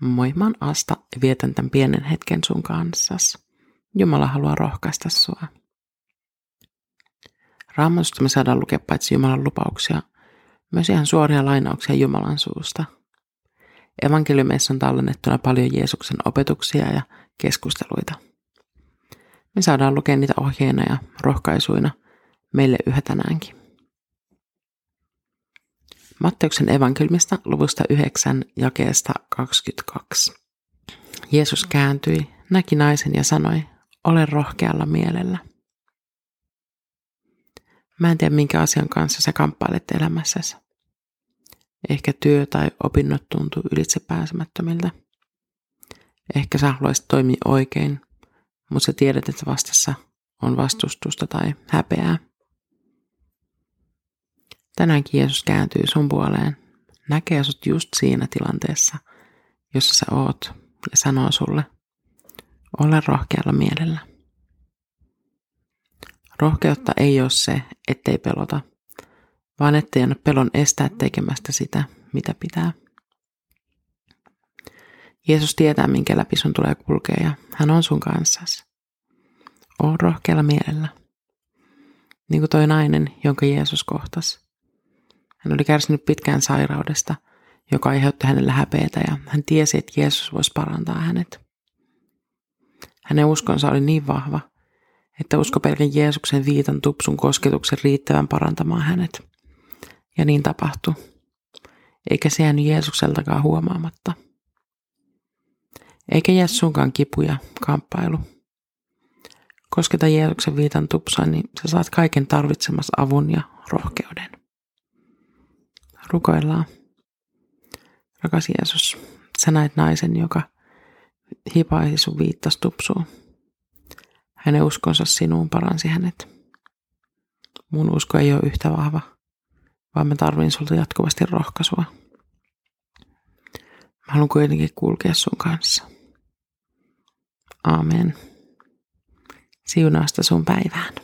Moi, mä oon Asta ja vietän tämän pienen hetken sun kanssas. Jumala haluaa rohkaista sua. Raamatusta me saadaan lukea paitsi Jumalan lupauksia, myös ihan suoria lainauksia Jumalan suusta. Evankeliumeissa on tallennettuna paljon Jeesuksen opetuksia ja keskusteluita. Me saadaan lukea niitä ohjeina ja rohkaisuina meille yhä tänäänkin. Matteuksen evankeliumista luvusta 9 jakeesta 22. Jeesus kääntyi, näki naisen ja sanoi, ole rohkealla mielellä. Mä en tiedä, minkä asian kanssa sä kamppailet elämässäsi. Ehkä työ tai opinnot tuntuu ylitse pääsemättömiltä. Ehkä sä haluaisit toimia oikein, mutta sä tiedät, että vastassa on vastustusta tai häpeää. Tänäänkin Jeesus kääntyy sun puoleen, näkee sut just siinä tilanteessa, jossa sä oot, ja sanoo sulle, ole rohkealla mielellä. Rohkeutta ei ole se, ettei pelota, vaan ettei anna pelon estää tekemästä sitä, mitä pitää. Jeesus tietää, minkä läpi sun tulee kulkea ja hän on sun kanssasi. Oo rohkealla mielellä. Niin kuin toi nainen, jonka Jeesus kohtasi. Hän oli kärsinyt pitkään sairaudesta, joka aiheutti hänelle häpeätä ja hän tiesi, että Jeesus voisi parantaa hänet. Hänen uskonsa oli niin vahva, että usko pelkän Jeesuksen viitan tupsun kosketuksen riittävän parantamaan hänet. Ja niin tapahtui. Eikä se jäänyt Jeesukseltakaan huomaamatta. Eikä jää sunkaan kipuja, kamppailu. Kosketa Jeesuksen viitan tupsaan, niin sä saat kaiken tarvitsemassa avun ja rohkeuden. Rukoillaan. Rakas Jeesus, sä näet naisen, joka hipaisi sun viittas tupsuun. Hänen uskonsa sinuun paransi hänet. Mun usko ei ole yhtä vahva, vaan mä tarvin sulta jatkuvasti rohkaisua. Mä haluan kuitenkin kulkea sun kanssa. Aamen. Siunausta sun päivään.